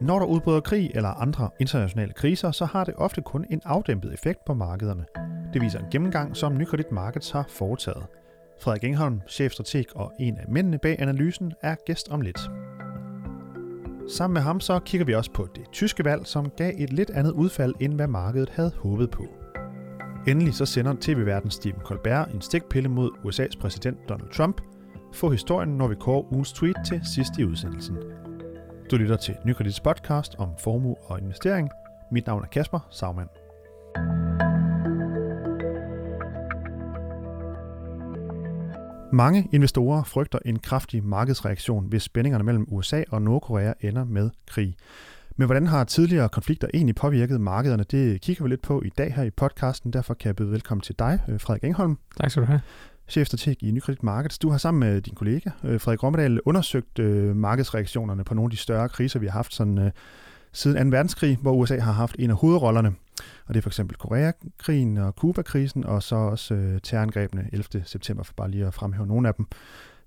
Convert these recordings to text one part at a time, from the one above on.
Når der udbryder krig eller andre internationale kriser, så har det ofte kun en afdæmpet effekt på markederne. Det viser en gennemgang, som Nykredit Markets har foretaget. Frederik Engholm, chefstrateg og en af mændene bag analysen, er gæst om lidt. Sammen med ham så kigger vi også på det tyske valg, som gav et lidt andet udfald, end hvad markedet havde håbet på. Endelig så sender tv-verden Stephen Colbert en stikpille mod USA's præsident Donald Trump. Få historien, når vi kårer ugens tweet til sidst i udsendelsen. Du lytter til Nykredits podcast om formue og investering. Mit navn er Kasper Sagmann. Mange investorer frygter en kraftig markedsreaktion, hvis spændingerne mellem USA og Nordkorea ender med krig. Men hvordan har tidligere konflikter egentlig påvirket markederne? Det kigger vi lidt på i dag her i podcasten. Derfor kan jeg byde velkommen til dig, øh, Frederik Engholm. Tak skal du have. Chefstrateg i Nykredit Markets. Du har sammen med din kollega, øh, Frederik Rommedal, undersøgt øh, markedsreaktionerne på nogle af de større kriser, vi har haft sådan, øh, siden 2. verdenskrig, hvor USA har haft en af hovedrollerne. Og det er for eksempel Koreakrigen og Kuba-krisen, og så også øh, terrorangrebene 11. september, for bare lige at fremhæve nogle af dem.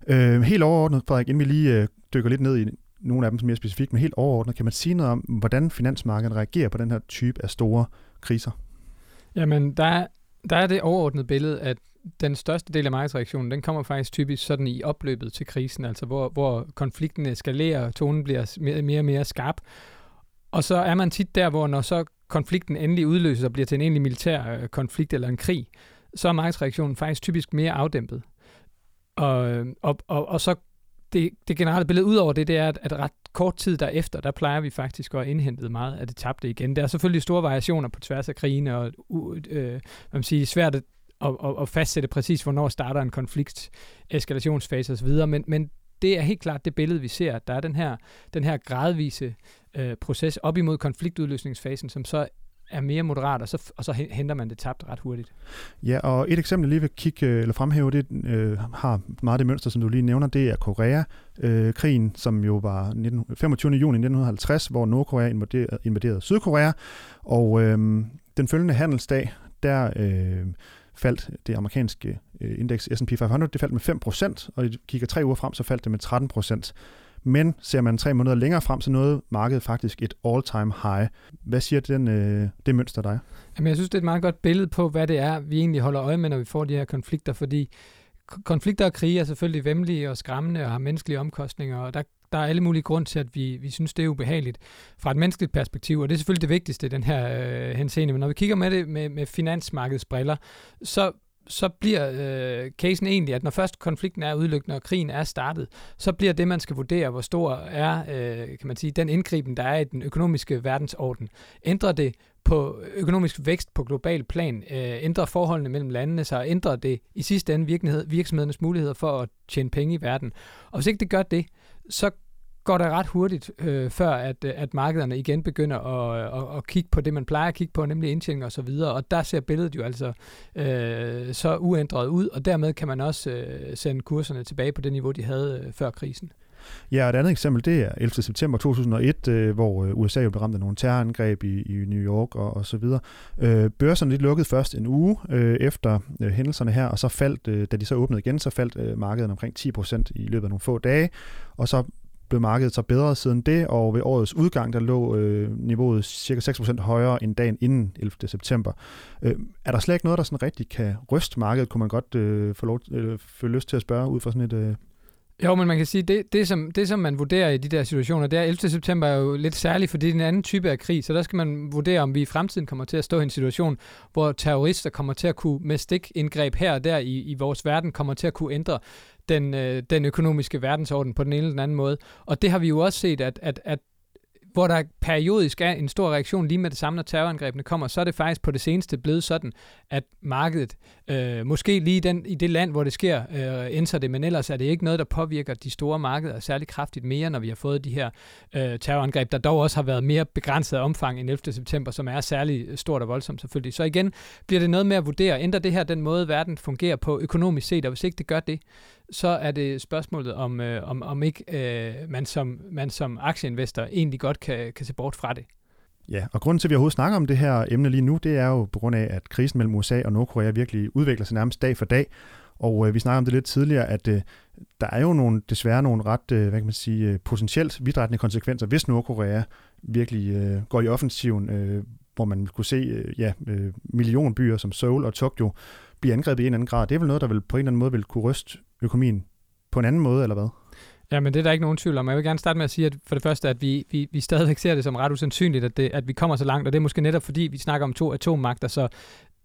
Øh, helt overordnet, Frederik, inden vi lige øh, dykker lidt ned i nogle af dem som mere specifikt, men helt overordnet, kan man sige noget om, hvordan finansmarkedet reagerer på den her type af store kriser? Jamen, der, der er det overordnede billede, at den største del af markedsreaktionen, den kommer faktisk typisk sådan i opløbet til krisen, altså hvor, hvor konflikten eskalerer, tonen bliver mere, mere og mere skarp. Og så er man tit der, hvor når så konflikten endelig udløses og bliver til en egentlig militær øh, konflikt eller en krig, så er markedsreaktionen faktisk typisk mere afdæmpet. Og, øh, og, og, og så det, det generelle billede ud over det, det er, at, at ret kort tid derefter, der plejer vi faktisk at have indhentet meget af det tabte igen. Der er selvfølgelig store variationer på tværs af krigene, og øh, hvad man siger, svært at, at, at fastsætte præcis, hvornår starter en konflikt, eskalationsfase osv., men, men det er helt klart det billede, vi ser, at der er den her, den her gradvise øh, proces op imod konfliktudløsningsfasen, som så er mere moderat, og så, og så henter man det tabt ret hurtigt. Ja, og et eksempel, jeg lige vil kigge øh, eller fremhæve, det øh, har meget det mønster, som du lige nævner, det er Korea-krigen, øh, som jo var 19, 25. juni 1950, hvor Nordkorea invaderede, invaderede Sydkorea, og øh, den følgende handelsdag, der øh, faldt det amerikanske øh, indeks S&P 500, det faldt med 5%, og kigger tre uger frem, så faldt det med 13%. Men ser man tre måneder længere frem, så nåede markedet faktisk et all-time high. Hvad siger den, øh, det mønster dig? Jamen, jeg synes, det er et meget godt billede på, hvad det er, vi egentlig holder øje med, når vi får de her konflikter, fordi konflikter og krige er selvfølgelig vemmelige og skræmmende og har menneskelige omkostninger, og der, der er alle mulige grunde til, at vi, vi synes, det er ubehageligt fra et menneskeligt perspektiv, og det er selvfølgelig det vigtigste i den her øh, henseende. Men når vi kigger med det med, med finansmarkedsbriller, så så bliver øh, casen egentlig, at når først konflikten er udløbet, når krigen er startet, så bliver det, man skal vurdere, hvor stor er, øh, kan man sige, den indgriben, der er i den økonomiske verdensorden. Ændrer det på økonomisk vækst på global plan, øh, ændrer forholdene mellem landene sig, ændrer det i sidste ende virksomhedernes muligheder for at tjene penge i verden. Og hvis ikke det gør det, så går det ret hurtigt, øh, før at, øh, at markederne igen begynder at, øh, at, at kigge på det, man plejer at kigge på, nemlig indtjening og så videre. Og der ser billedet jo altså øh, så uændret ud, og dermed kan man også øh, sende kurserne tilbage på det niveau, de havde øh, før krisen. Ja, et andet eksempel, det er 11. september 2001, øh, hvor øh, USA jo blev ramt af nogle terrorangreb i, i New York og, og så videre. Øh, børserne de lukkede først en uge øh, efter øh, hændelserne her, og så faldt, øh, da de så åbnede igen, så faldt øh, markedet omkring 10% i løbet af nogle få dage, og så blev markedet så bedre siden det, og ved årets udgang, der lå øh, niveauet cirka 6% højere end dagen inden 11. september. Øh, er der slet ikke noget, der sådan rigtig kan ryste markedet, kunne man godt øh, få, lov, øh, få lyst til at spørge ud fra sådan et... Øh jo, men man kan sige, det, det, som, det som man vurderer i de der situationer, det er 11. september er jo lidt særligt, fordi det er en anden type af krig, så der skal man vurdere, om vi i fremtiden kommer til at stå i en situation, hvor terrorister kommer til at kunne med stikindgreb her og der i, i vores verden, kommer til at kunne ændre den, øh, den økonomiske verdensorden på den ene eller den anden måde. Og det har vi jo også set, at, at, at hvor der periodisk er en stor reaktion lige med det samme, når terrorangrebene kommer, så er det faktisk på det seneste blevet sådan, at markedet, øh, måske lige den, i det land, hvor det sker, øh, ændrer det, men ellers er det ikke noget, der påvirker de store markeder særlig kraftigt mere, når vi har fået de her øh, terrorangreb, der dog også har været mere begrænset omfang end 11. september, som er særlig stort og voldsomt selvfølgelig. Så igen bliver det noget med at vurdere, ændrer det her den måde, verden fungerer på økonomisk set, og hvis ikke det gør det, så er det spørgsmålet om, øh, om, om ikke øh, man, som, man som aktieinvestor egentlig godt kan, kan se bort fra det. Ja, og grunden til, at vi overhovedet snakker om det her emne lige nu, det er jo på grund af, at krisen mellem USA og Nordkorea virkelig udvikler sig nærmest dag for dag. Og øh, vi snakker om det lidt tidligere, at øh, der er jo nogle, desværre nogle ret, øh, hvad kan man sige, øh, potentielt vidtrættende konsekvenser, hvis Nordkorea virkelig øh, går i offensiven, øh, hvor man kunne se øh, ja, øh, millionbyer som Seoul og Tokyo blive angrebet i en anden grad. Det er vel noget, der vil på en eller anden måde vil kunne ryste økonomien på en anden måde, eller hvad? Ja, men det er der ikke nogen tvivl om. Jeg vil gerne starte med at sige, at for det første, at vi, vi, vi stadigvæk ser det som ret usandsynligt, at, det, at vi kommer så langt, og det er måske netop fordi, vi snakker om to atommagter, så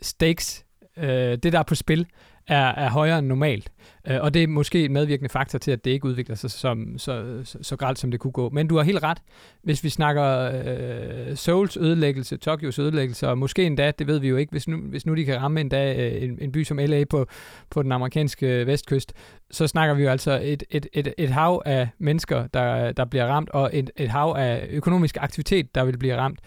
stakes, øh, det der er på spil, er, er højere end normalt. Øh, og det er måske en medvirkende faktor til, at det ikke udvikler sig som, så, så, så galt, som det kunne gå. Men du har helt ret. Hvis vi snakker øh, Souls ødelæggelse, Tokyos ødelæggelse, og måske endda, det ved vi jo ikke, hvis nu, hvis nu de kan ramme endda øh, en, en by som LA på, på den amerikanske øh, vestkyst, så snakker vi jo altså et, et, et, et hav af mennesker, der, der bliver ramt, og et, et hav af økonomisk aktivitet, der vil blive ramt.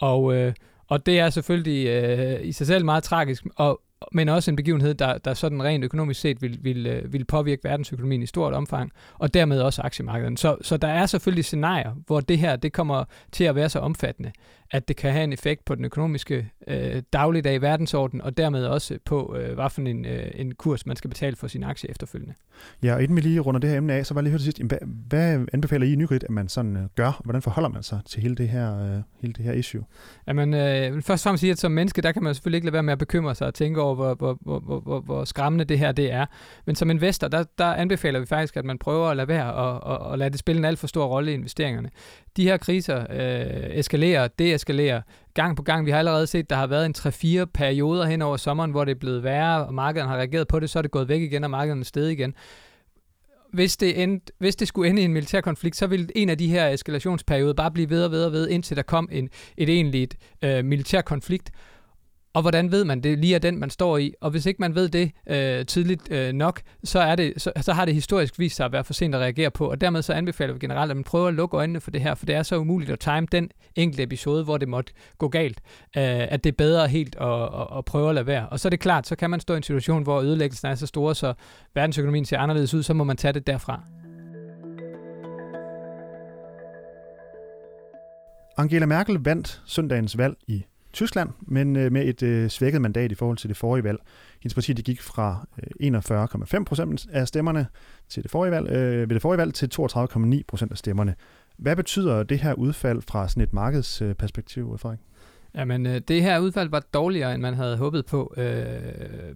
Og, øh, og det er selvfølgelig øh, i sig selv meget tragisk, og men også en begivenhed, der, der sådan rent økonomisk set vil, vil, øh, vil påvirke verdensøkonomien i stort omfang, og dermed også aktiemarkedet. Så, så der er selvfølgelig scenarier, hvor det her det kommer til at være så omfattende, at det kan have en effekt på den økonomiske øh, dagligdag i verdensorden, og dermed også på, øh, hvad for en, øh, en kurs man skal betale for sin aktie efterfølgende. Ja, og inden vi lige runder det her emne af, så var jeg lige hørt til sidst, hvad, hvad anbefaler I i Nykredit, at man sådan øh, gør? Hvordan forholder man sig til hele det her, øh, hele det her issue? Jamen, øh, først og fremmest sige, at som menneske, der kan man selvfølgelig ikke lade være med at bekymre sig og tænke over, hvor, hvor, hvor, hvor, hvor, hvor skræmmende det her det er. Men som investor, der, der anbefaler vi faktisk, at man prøver at lade være og, og, og lade det spille en alt for stor rolle i investeringerne. De her kriser øh, eskalerer, deeskalere gang på gang. Vi har allerede set, at der har været en 3-4 perioder hen over sommeren, hvor det er blevet værre, og markedet har reageret på det, så er det gået væk igen, og markedet er steget igen hvis det, end, hvis det skulle ende i en militær konflikt, så ville en af de her eskalationsperioder bare blive ved og ved og ved, indtil der kom en, et egentligt øh, militær konflikt. Og hvordan ved man det lige er den, man står i? Og hvis ikke man ved det øh, tidligt øh, nok, så, er det, så, så har det historisk vist sig at være for sent at reagere på. Og dermed så anbefaler vi generelt, at man prøver at lukke øjnene for det her, for det er så umuligt at time den enkelte episode, hvor det måtte gå galt, øh, at det er bedre helt at, at, at prøve at lade være. Og så er det klart, så kan man stå i en situation, hvor ødelæggelsen er så store, så verdensøkonomien ser anderledes ud, så må man tage det derfra. Angela Merkel vandt søndagens valg i Tyskland, men øh, med et øh, svækket mandat i forhold til det forrige valg. Hendes parti det gik fra øh, 41,5 procent af stemmerne til det forrige valg, øh, ved det forrige valg til 32,9 procent af stemmerne. Hvad betyder det her udfald fra sådan et markedsperspektiv, Frederik? Jamen, øh, det her udfald var dårligere, end man havde håbet på, øh,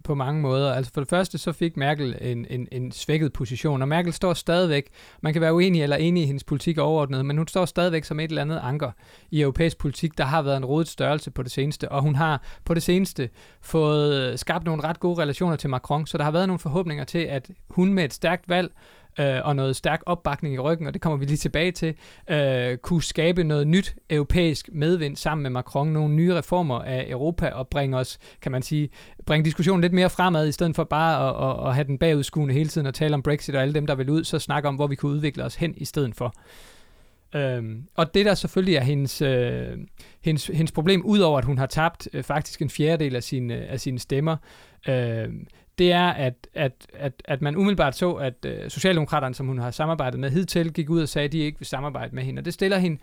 på mange måder. Altså for det første, så fik Merkel en, en, en svækket position, og Merkel står stadigvæk, man kan være uenig eller enig i hendes politik overordnet, men hun står stadigvæk som et eller andet anker i europæisk politik, der har været en rodet størrelse på det seneste, og hun har på det seneste fået skabt nogle ret gode relationer til Macron, så der har været nogle forhåbninger til, at hun med et stærkt valg øh, og noget stærk opbakning i ryggen, og det kommer vi lige tilbage til, øh, kunne skabe noget nyt europæisk medvind sammen med Macron, nogle nye reformer af Europa og bringe os, kan man sige, bringe diskussionen lidt mere fremad, i stedet for bare at, at, at have den bagudskuende hele tiden og tale om Brexit og alle dem, der vil ud, så snakke om, hvor vi kunne udvikle os hen i stedet for. Øhm, og det der selvfølgelig er hendes, øh, hendes, hendes problem, udover at hun har tabt øh, faktisk en fjerdedel af, sin, af sine stemmer, øh, det er, at, at, at, at man umiddelbart så, at øh, Socialdemokraterne, som hun har samarbejdet med hidtil, gik ud og sagde, at de ikke vil samarbejde med hende. Og det stiller hende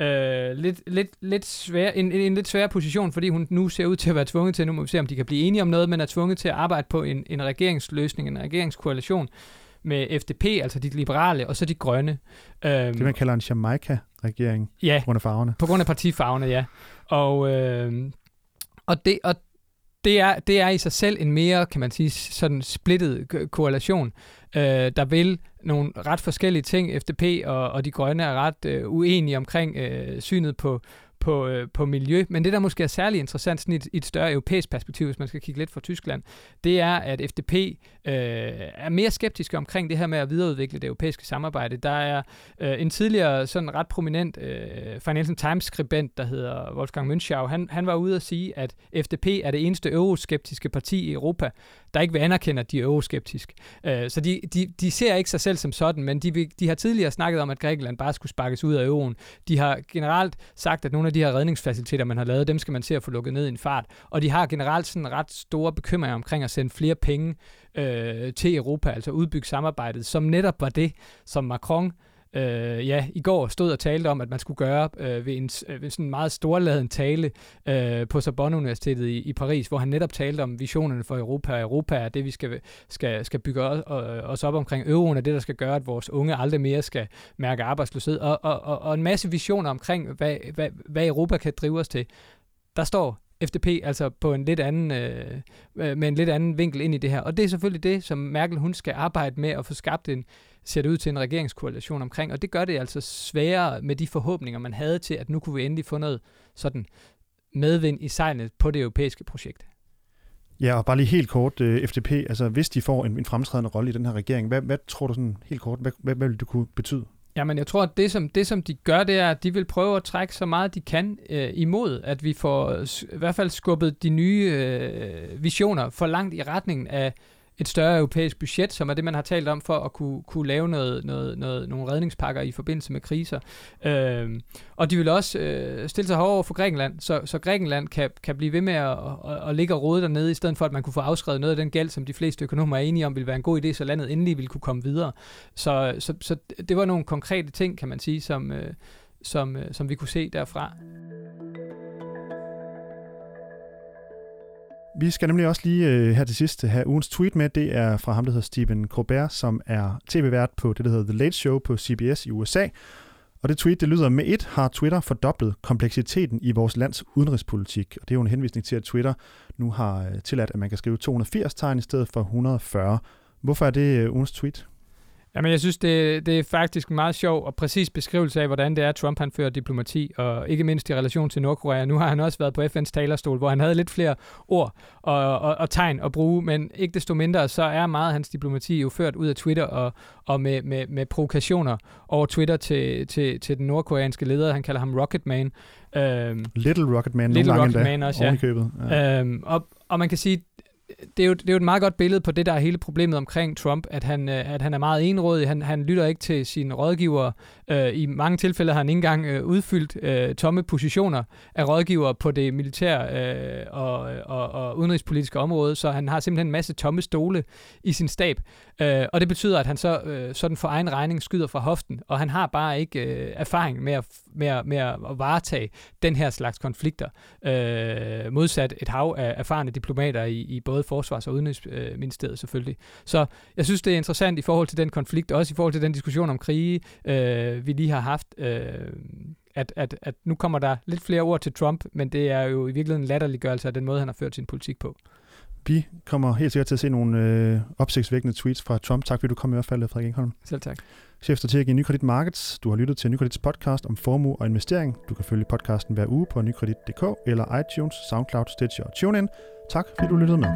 øh, lidt, lidt, lidt svær, en, en, en lidt svær position, fordi hun nu ser ud til at være tvunget til, nu må vi se, om de kan blive enige om noget, men er tvunget til at arbejde på en, en regeringsløsning, en regeringskoalition med FDP, altså de liberale, og så de grønne. Øhm, det man kalder en Jamaica-regering, ja, på grund af farverne. på grund af partifarverne, ja. Og, øh, og, det, og det er, det er i sig selv en mere, kan man sige, sådan splittet korrelation, øh, der vil nogle ret forskellige ting. FDP og, og de grønne er ret øh, uenige omkring øh, synet på, på, øh, på miljø. Men det, der måske er særlig interessant sådan i, et, i et større europæisk perspektiv, hvis man skal kigge lidt fra Tyskland, det er, at FDP øh, er mere skeptiske omkring det her med at videreudvikle det europæiske samarbejde. Der er øh, en tidligere sådan ret prominent øh, Financial Times-skribent, der hedder Wolfgang Münchau, han, han var ude at sige, at FDP er det eneste euroskeptiske parti i Europa, der ikke vil anerkende, at de er euroskeptisk. Øh, så de, de, de ser ikke sig selv som sådan, men de, de har tidligere snakket om, at Grækenland bare skulle sparkes ud af euroen. De har generelt sagt, at nogle af de her redningsfaciliteter, man har lavet, dem skal man se at få lukket ned i en fart. Og de har generelt sådan ret store bekymringer omkring at sende flere penge øh, til Europa, altså udbygge samarbejdet, som netop var det, som Macron øh, ja, i går stod og talte om, at man skulle gøre øh, ved, en, øh, ved sådan en meget storladen tale øh, på Sorbonne Universitetet i, i Paris, hvor han netop talte om visionerne for Europa. Europa er det, vi skal, skal, skal bygge os, os op omkring. Euroen er det, der skal gøre, at vores unge aldrig mere skal mærke arbejdsløshed. Og, og, og, og en masse visioner omkring, hvad, hvad, hvad Europa kan drive os til. Der står FDP altså på en lidt anden, øh, øh, med en lidt anden vinkel ind i det her. Og det er selvfølgelig det, som Merkel hun skal arbejde med at få skabt en, ser det ud til en regeringskoalition omkring, og det gør det altså sværere med de forhåbninger, man havde til, at nu kunne vi endelig få noget sådan medvind i sejlet på det europæiske projekt. Ja, og bare lige helt kort, øh, FDP, altså hvis de får en, en fremtrædende rolle i den her regering, hvad, hvad tror du sådan helt kort, hvad, hvad, hvad vil det kunne betyde? Jamen, jeg tror, at det som, det, som de gør, det er, at de vil prøve at trække så meget, de kan øh, imod, at vi får i hvert fald skubbet de nye øh, visioner for langt i retningen af et større europæisk budget, som er det, man har talt om for at kunne, kunne lave noget, noget, noget, nogle redningspakker i forbindelse med kriser. Øh, og de vil også øh, stille sig hårdere for Grækenland, så, så Grækenland kan, kan blive ved med at, at, at ligge og rode dernede, i stedet for at man kunne få afskrevet noget af den gæld, som de fleste økonomer er enige om, vil være en god idé, så landet endelig ville kunne komme videre. Så, så, så det var nogle konkrete ting, kan man sige, som, øh, som, øh, som vi kunne se derfra. Vi skal nemlig også lige øh, her til sidst have ugens tweet med. Det er fra ham, der hedder Stephen Colbert, som er tv-vært på det, der hedder The Late Show på CBS i USA. Og det tweet, det lyder, med et har Twitter fordoblet kompleksiteten i vores lands udenrigspolitik. Og det er jo en henvisning til, at Twitter nu har øh, tilladt, at man kan skrive 280 tegn i stedet for 140. Hvorfor er det øh, ugens tweet? Jamen, jeg synes, det, det er faktisk en meget sjov og præcis beskrivelse af, hvordan det er, Trump han fører diplomati, og ikke mindst i relation til Nordkorea. Nu har han også været på FN's talerstol, hvor han havde lidt flere ord og, og, og tegn at bruge, men ikke desto mindre, så er meget af hans diplomati jo ført ud af Twitter og, og med, med, med provokationer over Twitter til, til, til den nordkoreanske leder. Han kalder ham Rocket Man. Øhm, Little Rocket Man, Little Rocket Man også, ja. ja. Øhm, og, og man kan sige, det er, jo, det er jo et meget godt billede på det, der er hele problemet omkring Trump, at han, øh, at han er meget enrådig, han, han lytter ikke til sine rådgivere. Øh, I mange tilfælde har han ikke engang øh, udfyldt øh, tomme positioner af rådgivere på det militære øh, og, og, og udenrigspolitiske område, så han har simpelthen en masse tomme stole i sin stab. Øh, og det betyder, at han så øh, sådan for egen regning skyder fra hoften, og han har bare ikke øh, erfaring med at, med, at, med at varetage den her slags konflikter, øh, modsat et hav af erfarne diplomater i, i både Forsvars- og Udenrigsministeriet selvfølgelig. Så jeg synes, det er interessant i forhold til den konflikt, og også i forhold til den diskussion om krige, øh, vi lige har haft, øh, at, at, at nu kommer der lidt flere ord til Trump, men det er jo i virkeligheden en latterliggørelse af den måde, han har ført sin politik på. Vi kommer helt sikkert til at se nogle øh, opsigtsvækkende tweets fra Trump. Tak fordi du kom i hvert fald, Frederik Engholm. Selv tak. Chefstrateg i Nykredit Markets. Du har lyttet til Nykredits podcast om formue og investering. Du kan følge podcasten hver uge på nykredit.dk eller iTunes, SoundCloud, Stitcher og TuneIn. Tak fordi du lyttede med.